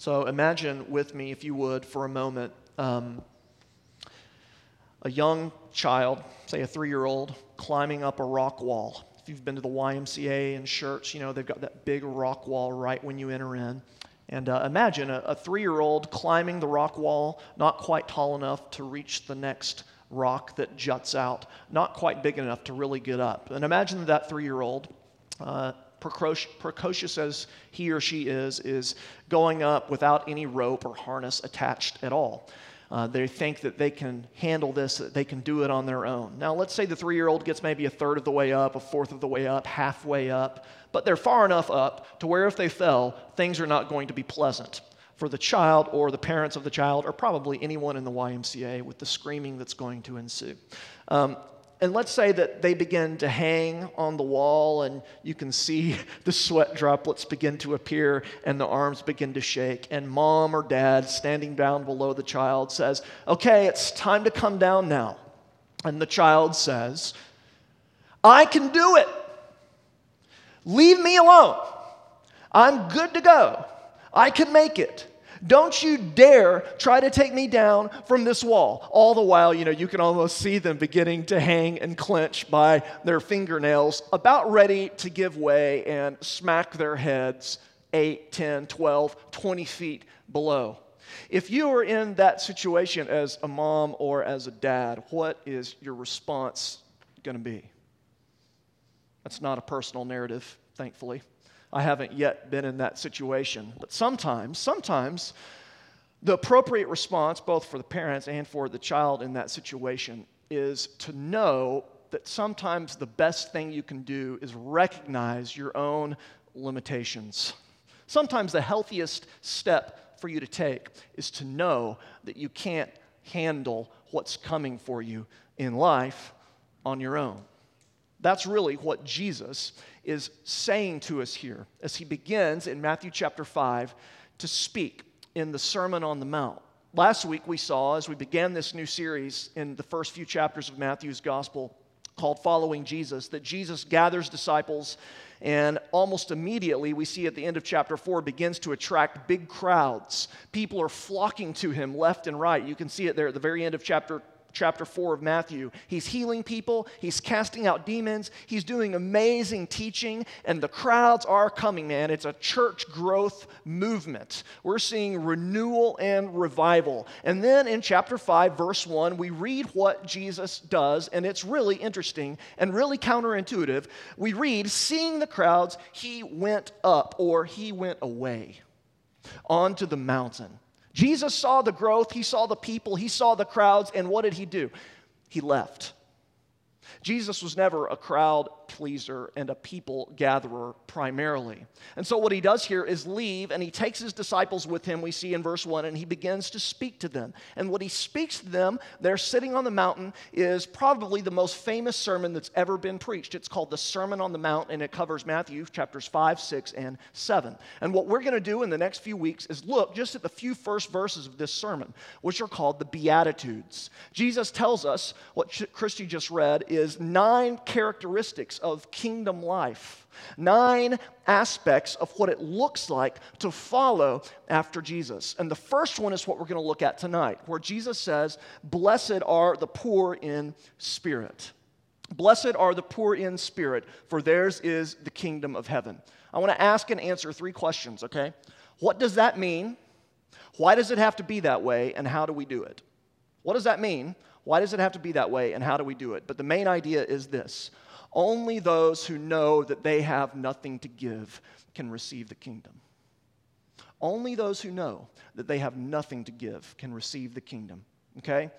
So imagine with me, if you would, for a moment, um, a young child, say a three year old, climbing up a rock wall. If you've been to the YMCA and church, you know they've got that big rock wall right when you enter in. And uh, imagine a, a three year old climbing the rock wall, not quite tall enough to reach the next rock that juts out, not quite big enough to really get up. And imagine that three year old, uh, precocious as he or she is, is going up without any rope or harness attached at all. Uh, they think that they can handle this, that they can do it on their own. Now, let's say the three year old gets maybe a third of the way up, a fourth of the way up, halfway up, but they're far enough up to where if they fell, things are not going to be pleasant for the child or the parents of the child or probably anyone in the YMCA with the screaming that's going to ensue. Um, and let's say that they begin to hang on the wall and you can see the sweat droplets begin to appear and the arms begin to shake. And mom or dad standing down below the child says okay it's time to come down now. And the child says i can do it. Leave me alone. I'm good to go. I can make it don't you dare try to take me down from this wall. All the while, you know, you can almost see them beginning to hang and clench by their fingernails, about ready to give way and smack their heads 8, 10, 12, 20 feet below. If you are in that situation as a mom or as a dad, what is your response going to be? That's not a personal narrative, thankfully. I haven't yet been in that situation. But sometimes, sometimes, the appropriate response, both for the parents and for the child in that situation, is to know that sometimes the best thing you can do is recognize your own limitations. Sometimes the healthiest step for you to take is to know that you can't handle what's coming for you in life on your own. That's really what Jesus is saying to us here as he begins in Matthew chapter 5 to speak in the Sermon on the Mount. Last week we saw, as we began this new series in the first few chapters of Matthew's gospel called Following Jesus, that Jesus gathers disciples and almost immediately, we see at the end of chapter 4, begins to attract big crowds. People are flocking to him left and right. You can see it there at the very end of chapter chapter 4 of Matthew. He's healing people, he's casting out demons, he's doing amazing teaching, and the crowds are coming, man. It's a church growth movement. We're seeing renewal and revival. And then in chapter 5, verse 1, we read what Jesus does, and it's really interesting and really counterintuitive. We read, Seeing the crowds, he went up, or he went away onto the mountain. Jesus saw the growth, he saw the people, he saw the crowds, and what did he do? He left. Jesus was never a crowd pleaser and a people gatherer primarily. And so, what he does here is leave and he takes his disciples with him, we see in verse 1, and he begins to speak to them. And what he speaks to them, they're sitting on the mountain, is probably the most famous sermon that's ever been preached. It's called the Sermon on the Mount, and it covers Matthew chapters 5, 6, and 7. And what we're going to do in the next few weeks is look just at the few first verses of this sermon, which are called the Beatitudes. Jesus tells us what Christy just read is nine characteristics of kingdom life, nine aspects of what it looks like to follow after Jesus. And the first one is what we're going to look at tonight, where Jesus says, Blessed are the poor in spirit. Blessed are the poor in spirit, for theirs is the kingdom of heaven. I want to ask and answer three questions, okay? What does that mean? Why does it have to be that way? And how do we do it? What does that mean? Why does it have to be that way? And how do we do it? But the main idea is this only those who know that they have nothing to give can receive the kingdom. Only those who know that they have nothing to give can receive the kingdom. Okay?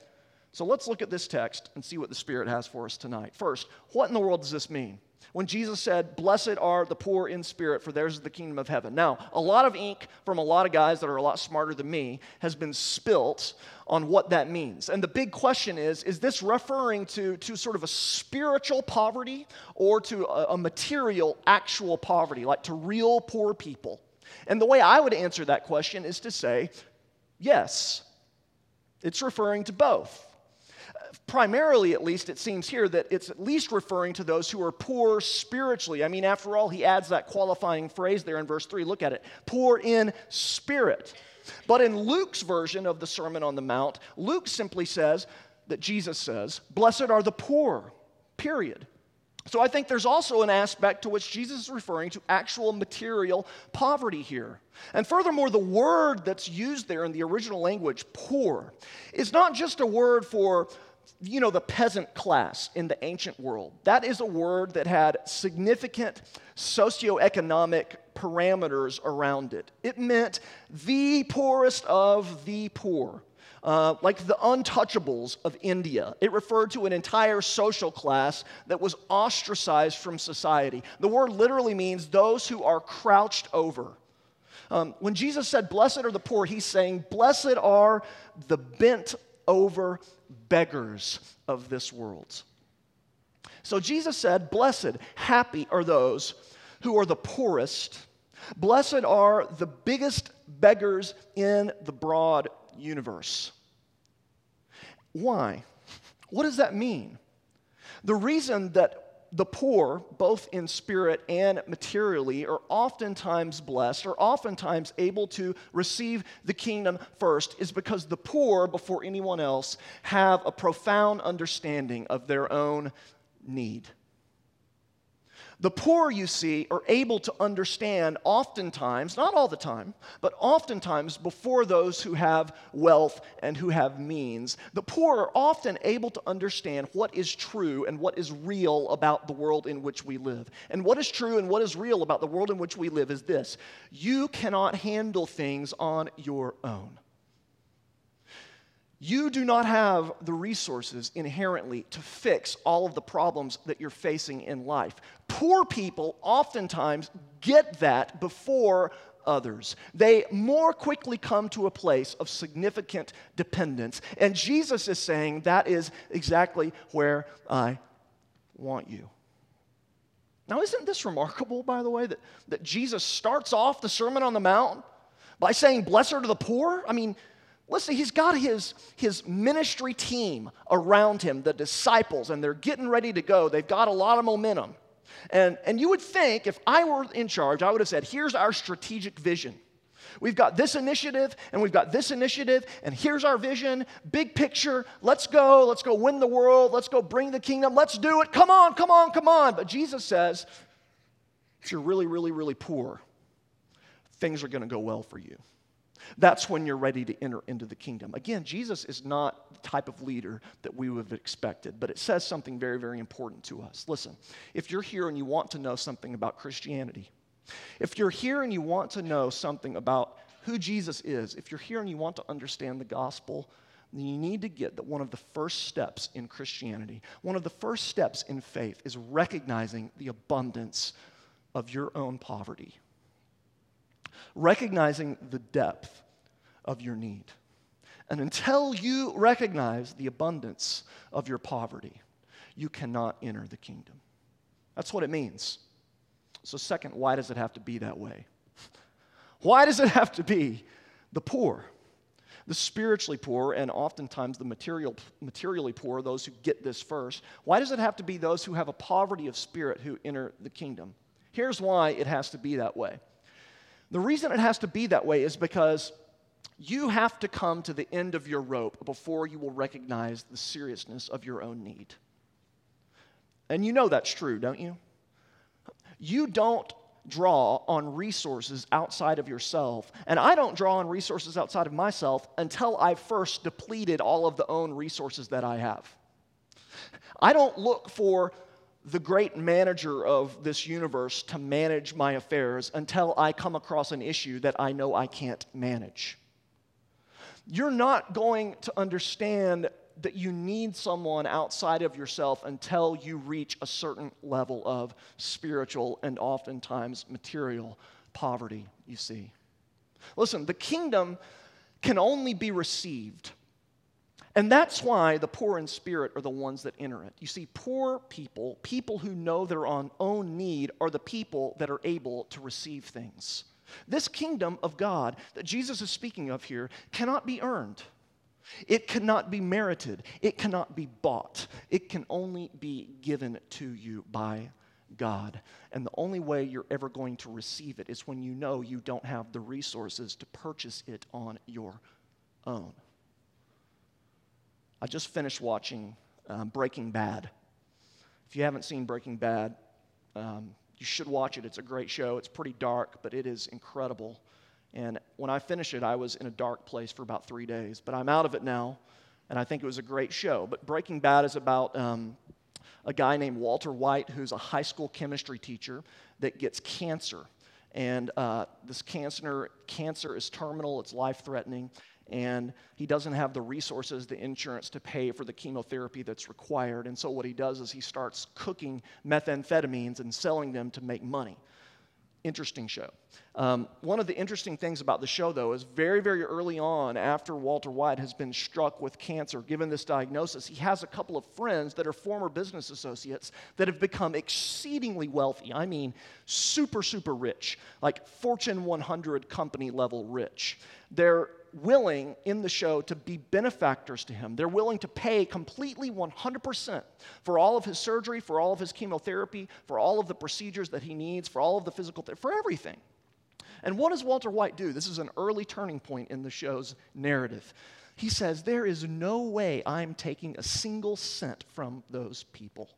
So let's look at this text and see what the Spirit has for us tonight. First, what in the world does this mean? When Jesus said, Blessed are the poor in spirit, for theirs is the kingdom of heaven. Now, a lot of ink from a lot of guys that are a lot smarter than me has been spilt on what that means. And the big question is is this referring to, to sort of a spiritual poverty or to a, a material, actual poverty, like to real poor people? And the way I would answer that question is to say, yes, it's referring to both primarily, at least, it seems here that it's at least referring to those who are poor spiritually. I mean, after all, he adds that qualifying phrase there in verse 3. Look at it poor in spirit. But in Luke's version of the Sermon on the Mount, Luke simply says that Jesus says, Blessed are the poor, period. So I think there's also an aspect to which Jesus is referring to actual material poverty here. And furthermore, the word that's used there in the original language, poor, is not just a word for you know, the peasant class in the ancient world. That is a word that had significant socioeconomic parameters around it. It meant the poorest of the poor. Uh, like the untouchables of India. It referred to an entire social class that was ostracized from society. The word literally means those who are crouched over. Um, when Jesus said, Blessed are the poor, he's saying, Blessed are the bent over beggars of this world. So Jesus said, Blessed, happy are those who are the poorest. Blessed are the biggest beggars in the broad universe. Why? What does that mean? The reason that the poor, both in spirit and materially, are oftentimes blessed, are oftentimes able to receive the kingdom first, is because the poor, before anyone else, have a profound understanding of their own need. The poor, you see, are able to understand oftentimes, not all the time, but oftentimes before those who have wealth and who have means. The poor are often able to understand what is true and what is real about the world in which we live. And what is true and what is real about the world in which we live is this you cannot handle things on your own. You do not have the resources inherently to fix all of the problems that you're facing in life. Poor people oftentimes get that before others. They more quickly come to a place of significant dependence. And Jesus is saying that is exactly where I want you. Now, isn't this remarkable, by the way, that, that Jesus starts off the Sermon on the Mount by saying, Blessed are the poor? I mean, Listen, he's got his, his ministry team around him, the disciples, and they're getting ready to go. They've got a lot of momentum. And, and you would think if I were in charge, I would have said, here's our strategic vision. We've got this initiative and we've got this initiative, and here's our vision, big picture. Let's go, let's go win the world, let's go bring the kingdom, let's do it. Come on, come on, come on. But Jesus says, if you're really, really, really poor, things are going to go well for you. That's when you're ready to enter into the kingdom. Again, Jesus is not the type of leader that we would have expected, but it says something very, very important to us. Listen, if you're here and you want to know something about Christianity, if you're here and you want to know something about who Jesus is, if you're here and you want to understand the gospel, then you need to get that one of the first steps in Christianity, one of the first steps in faith, is recognizing the abundance of your own poverty recognizing the depth of your need. And until you recognize the abundance of your poverty, you cannot enter the kingdom. That's what it means. So, second, why does it have to be that way? Why does it have to be the poor? The spiritually poor, and oftentimes the material, materially poor, those who get this first. Why does it have to be those who have a poverty of spirit who enter the kingdom? Here's why it has to be that way. The reason it has to be that way is because you have to come to the end of your rope before you will recognize the seriousness of your own need. And you know that's true, don't you? You don't draw on resources outside of yourself. And I don't draw on resources outside of myself until I've first depleted all of the own resources that I have. I don't look for the great manager of this universe to manage my affairs until I come across an issue that I know I can't manage. You're not going to understand that you need someone outside of yourself until you reach a certain level of spiritual and oftentimes material poverty, you see. Listen, the kingdom can only be received and that's why the poor in spirit are the ones that enter it. You see, poor people, people who know their own need, are the people that are able to receive things. This kingdom of God that Jesus is speaking of here cannot be earned. It cannot be merited. It cannot be bought. It can only be given to you by God. And the only way you're ever going to receive it is when you know you don't have the resources to purchase it on your own. I just finished watching um, Breaking Bad. If you haven't seen Breaking Bad, um, you should watch it. It's a great show. It's pretty dark, but it is incredible. And when I finished it, I was in a dark place for about three days. But I'm out of it now, and I think it was a great show. But Breaking Bad is about um, a guy named Walter White, who's a high school chemistry teacher that gets cancer. And uh, this cancer, cancer is terminal, it's life threatening, and he doesn't have the resources, the insurance to pay for the chemotherapy that's required. And so, what he does is he starts cooking methamphetamines and selling them to make money interesting show. Um, one of the interesting things about the show, though, is very, very early on, after Walter White has been struck with cancer, given this diagnosis, he has a couple of friends that are former business associates that have become exceedingly wealthy. I mean, super, super rich, like Fortune 100 company level rich. They're willing in the show to be benefactors to him. They're willing to pay completely 100% for all of his surgery, for all of his chemotherapy, for all of the procedures that he needs, for all of the physical, th- for everything. And what does Walter White do? This is an early turning point in the show's narrative. He says, There is no way I'm taking a single cent from those people.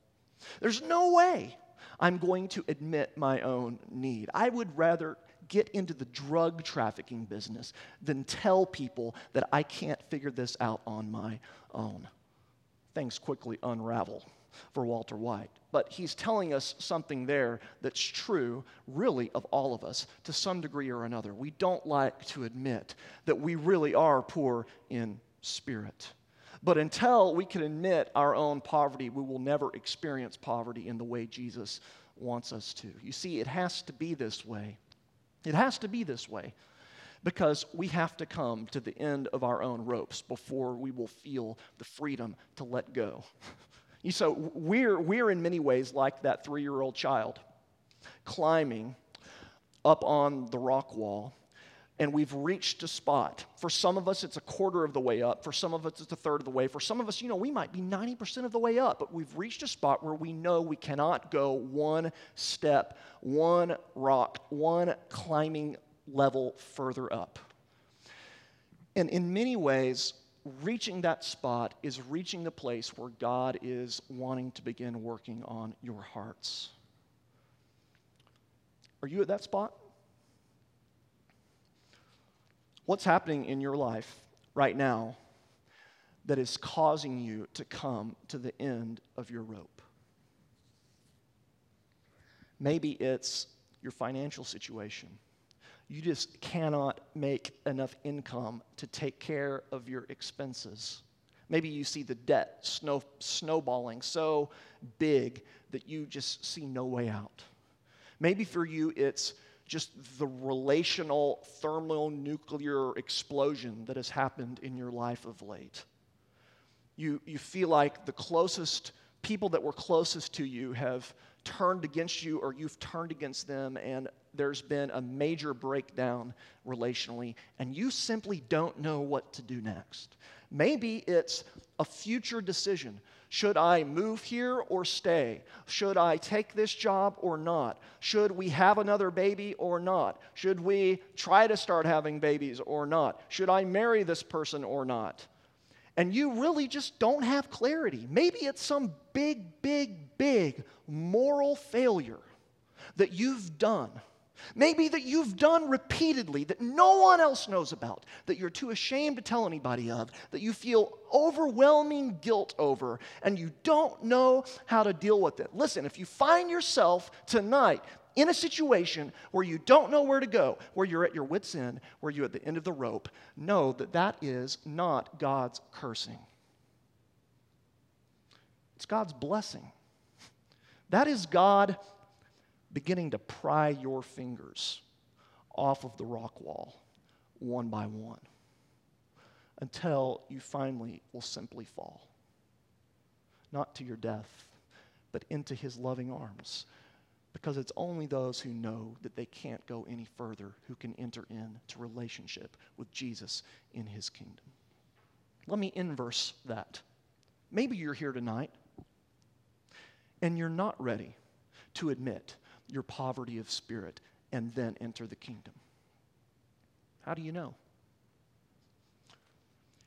There's no way I'm going to admit my own need. I would rather get into the drug trafficking business than tell people that I can't figure this out on my own. Things quickly unravel for Walter White. But he's telling us something there that's true, really, of all of us to some degree or another. We don't like to admit that we really are poor in spirit. But until we can admit our own poverty, we will never experience poverty in the way Jesus wants us to. You see, it has to be this way. It has to be this way because we have to come to the end of our own ropes before we will feel the freedom to let go. so we're, we're in many ways like that three year old child climbing up on the rock wall and we've reached a spot. For some of us, it's a quarter of the way up. For some of us, it's a third of the way. For some of us, you know, we might be 90% of the way up, but we've reached a spot where we know we cannot go one step, one rock, one climbing level further up. And in many ways, reaching that spot is reaching the place where God is wanting to begin working on your hearts. Are you at that spot? What's happening in your life right now that is causing you to come to the end of your rope? Maybe it's your financial situation. You just cannot make enough income to take care of your expenses. Maybe you see the debt snow, snowballing so big that you just see no way out. Maybe for you, it's just the relational thermonuclear explosion that has happened in your life of late. You, you feel like the closest people that were closest to you have turned against you or you've turned against them, and there's been a major breakdown relationally, and you simply don't know what to do next. Maybe it's a future decision. Should I move here or stay? Should I take this job or not? Should we have another baby or not? Should we try to start having babies or not? Should I marry this person or not? And you really just don't have clarity. Maybe it's some big, big, big moral failure that you've done Maybe that you've done repeatedly that no one else knows about, that you're too ashamed to tell anybody of, that you feel overwhelming guilt over, and you don't know how to deal with it. Listen, if you find yourself tonight in a situation where you don't know where to go, where you're at your wits' end, where you're at the end of the rope, know that that is not God's cursing. It's God's blessing. That is God beginning to pry your fingers off of the rock wall one by one until you finally will simply fall. Not to your death, but into his loving arms. Because it's only those who know that they can't go any further who can enter into relationship with Jesus in his kingdom. Let me inverse that. Maybe you're here tonight and you're not ready to admit your poverty of spirit and then enter the kingdom? How do you know?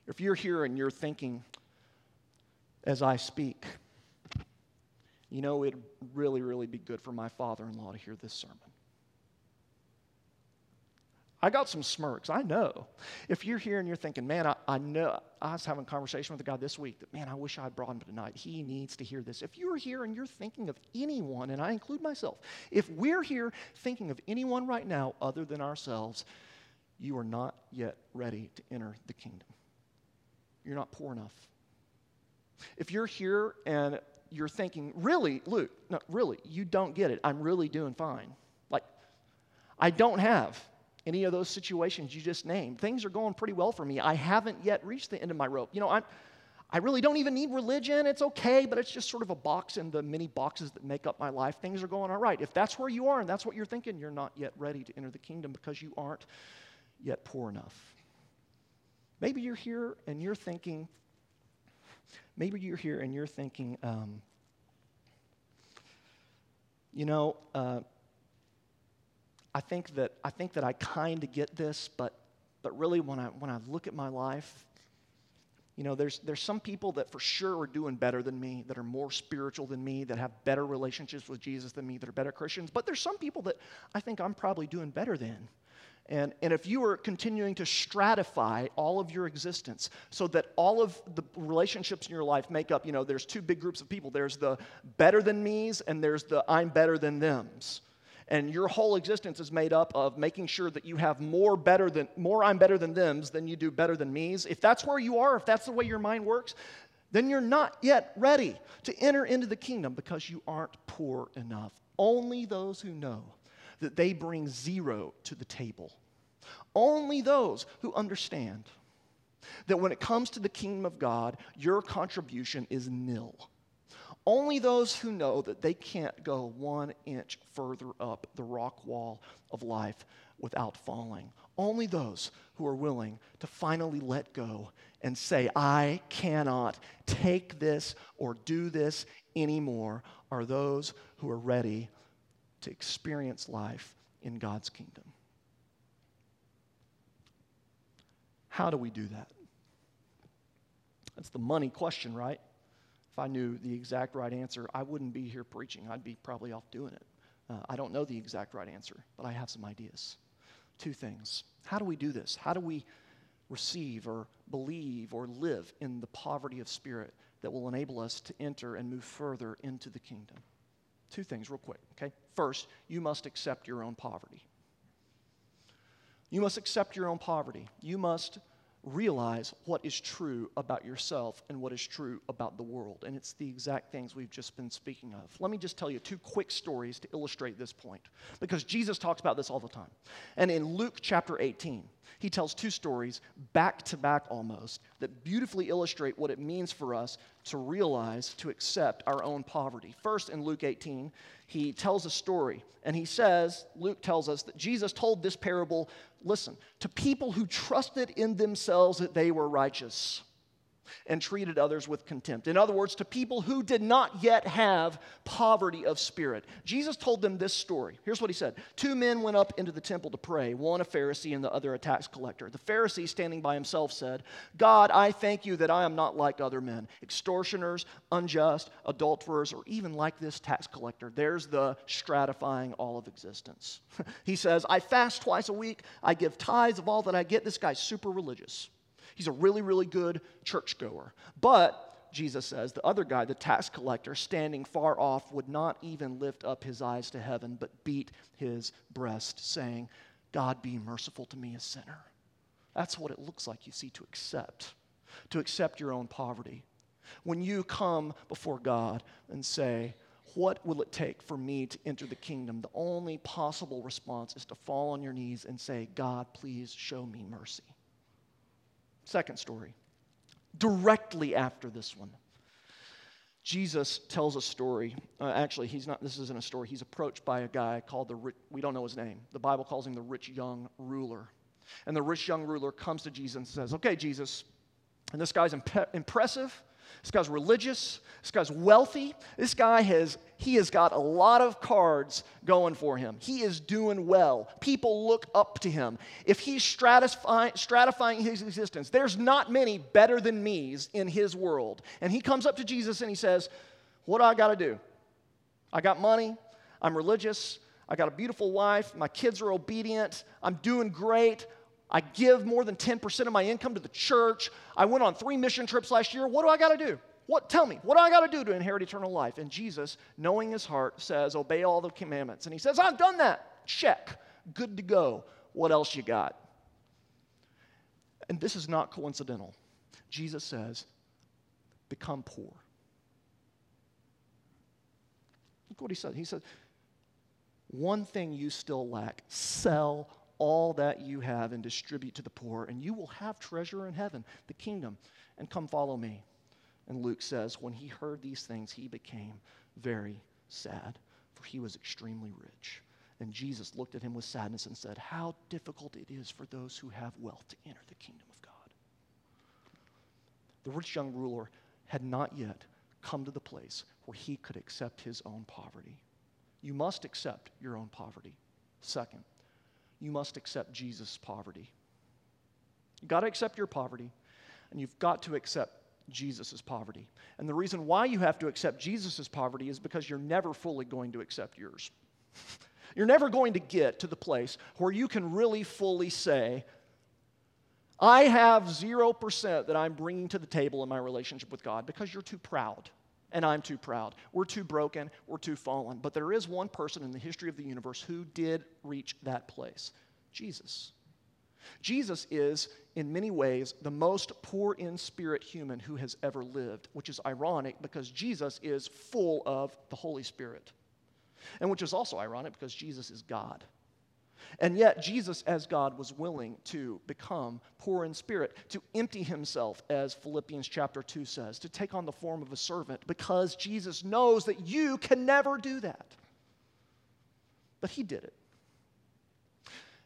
If you're here and you're thinking, as I speak, you know, it'd really, really be good for my father in law to hear this sermon. I got some smirks. I know. If you're here and you're thinking, man, I, I know, I was having a conversation with a guy this week that, man, I wish I had brought him tonight. He needs to hear this. If you're here and you're thinking of anyone, and I include myself, if we're here thinking of anyone right now other than ourselves, you are not yet ready to enter the kingdom. You're not poor enough. If you're here and you're thinking, really, Luke, no, really, you don't get it. I'm really doing fine. Like, I don't have any of those situations you just named. Things are going pretty well for me. I haven't yet reached the end of my rope. You know, I'm, I really don't even need religion. It's okay, but it's just sort of a box in the many boxes that make up my life. Things are going all right. If that's where you are and that's what you're thinking, you're not yet ready to enter the kingdom because you aren't yet poor enough. Maybe you're here and you're thinking, maybe you're here and you're thinking, um, you know, uh, I think that I think that I kind of get this, but but really when I when I look at my life, you know, there's there's some people that for sure are doing better than me, that are more spiritual than me, that have better relationships with Jesus than me, that are better Christians. But there's some people that I think I'm probably doing better than. And, and if you are continuing to stratify all of your existence so that all of the relationships in your life make up, you know, there's two big groups of people there's the better than me's and there's the I'm better than them's and your whole existence is made up of making sure that you have more better than more I'm better than them's than you do better than me's, if that's where you are, if that's the way your mind works, then you're not yet ready to enter into the kingdom because you aren't poor enough. Only those who know that they bring zero to the table. Only those who understand that when it comes to the kingdom of God, your contribution is nil. Only those who know that they can't go one inch further up the rock wall of life without falling. Only those who are willing to finally let go and say, I cannot take this or do this anymore, are those who are ready to experience life in God's kingdom. How do we do that? That's the money question, right? If I knew the exact right answer, I wouldn't be here preaching. I'd be probably off doing it. Uh, I don't know the exact right answer, but I have some ideas. Two things. How do we do this? How do we receive or believe or live in the poverty of spirit that will enable us to enter and move further into the kingdom? Two things, real quick, okay? First, you must accept your own poverty. You must accept your own poverty. You must realize what is true about yourself and what is true about the world. And it's the exact things we've just been speaking of. Let me just tell you two quick stories to illustrate this point, because Jesus talks about this all the time. And in Luke chapter 18, he tells two stories back to back almost that beautifully illustrate what it means for us to realize, to accept our own poverty. First, in Luke 18, he tells a story, and he says, Luke tells us that Jesus told this parable, listen, to people who trusted in themselves that they were righteous and treated others with contempt. In other words, to people who did not yet have poverty of spirit. Jesus told them this story. Here's what he said Two men went up into the temple to pray, one a Pharisee and the other a tax collector. The Pharisee, standing by himself, said, God, I thank you that I am not like other men, extortioners, unjust, adulterers, or even like this tax collector. There's the stratifying all of existence. he says, I fast twice a week, I give tithes of all that I get. This guy's super religious. He's a really, really good churchgoer. But, Jesus says, the other guy, the tax collector, standing far off, would not even lift up his eyes to heaven, but beat his breast, saying, God, be merciful to me, a sinner. That's what it looks like, you see, to accept, to accept your own poverty. When you come before God and say, what will it take for me to enter the kingdom? The only possible response is to fall on your knees and say, God, please show me mercy. Second story. Directly after this one, Jesus tells a story. Uh, actually, he's not, this isn't a story. He's approached by a guy called the, Rich, we don't know his name. The Bible calls him the rich young ruler. And the rich young ruler comes to Jesus and says, Okay, Jesus, and this guy's imp- impressive. This guy's religious. This guy's wealthy. This guy has he has got a lot of cards going for him. He is doing well. People look up to him. If he's stratifying, stratifying his existence, there's not many better than me's in his world. And he comes up to Jesus and he says, "What do I got to do? I got money. I'm religious. I got a beautiful wife. My kids are obedient. I'm doing great. I give more than 10% of my income to the church. I went on three mission trips last year. What do I got to do? What tell me, what do I got to do to inherit eternal life? And Jesus, knowing his heart, says, Obey all the commandments. And he says, I've done that. Check. Good to go. What else you got? And this is not coincidental. Jesus says, Become poor. Look what he said. He said, One thing you still lack sell all that you have and distribute to the poor, and you will have treasure in heaven, the kingdom, and come follow me. And Luke says, when he heard these things, he became very sad, for he was extremely rich. And Jesus looked at him with sadness and said, How difficult it is for those who have wealth to enter the kingdom of God. The rich young ruler had not yet come to the place where he could accept his own poverty. You must accept your own poverty. Second, you must accept Jesus' poverty. You've got to accept your poverty, and you've got to accept Jesus' poverty. And the reason why you have to accept Jesus' poverty is because you're never fully going to accept yours. You're never going to get to the place where you can really fully say, I have 0% that I'm bringing to the table in my relationship with God because you're too proud and I'm too proud. We're too broken, we're too fallen. But there is one person in the history of the universe who did reach that place Jesus. Jesus is, in many ways, the most poor in spirit human who has ever lived, which is ironic because Jesus is full of the Holy Spirit. And which is also ironic because Jesus is God. And yet, Jesus, as God, was willing to become poor in spirit, to empty himself, as Philippians chapter 2 says, to take on the form of a servant, because Jesus knows that you can never do that. But he did it.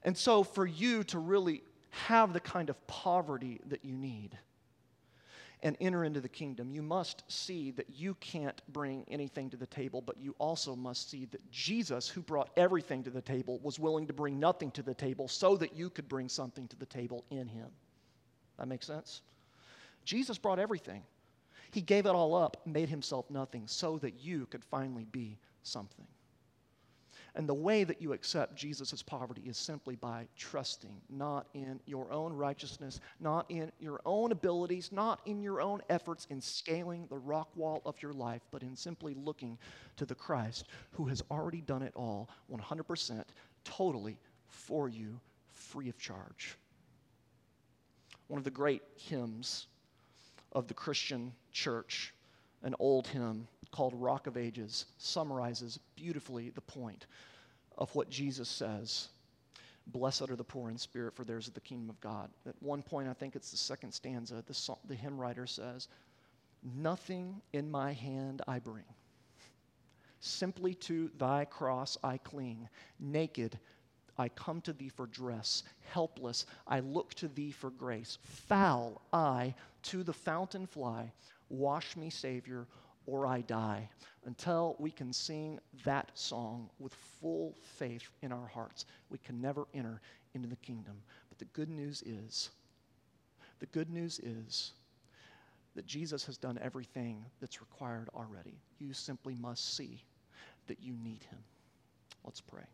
And so, for you to really have the kind of poverty that you need, and enter into the kingdom, you must see that you can't bring anything to the table, but you also must see that Jesus, who brought everything to the table, was willing to bring nothing to the table so that you could bring something to the table in him. That makes sense? Jesus brought everything. He gave it all up, made himself nothing, so that you could finally be something. And the way that you accept Jesus' poverty is simply by trusting, not in your own righteousness, not in your own abilities, not in your own efforts in scaling the rock wall of your life, but in simply looking to the Christ who has already done it all 100% totally for you, free of charge. One of the great hymns of the Christian church, an old hymn called Rock of Ages summarizes beautifully the point of what Jesus says. Blessed are the poor in spirit, for theirs is the kingdom of God. At one point, I think it's the second stanza, the, song, the hymn writer says, Nothing in my hand I bring. Simply to thy cross I cling. Naked, I come to thee for dress. Helpless, I look to thee for grace. Foul, I to the fountain fly. Wash me, Savior, or I die, until we can sing that song with full faith in our hearts, we can never enter into the kingdom. But the good news is, the good news is that Jesus has done everything that's required already. You simply must see that you need him. Let's pray.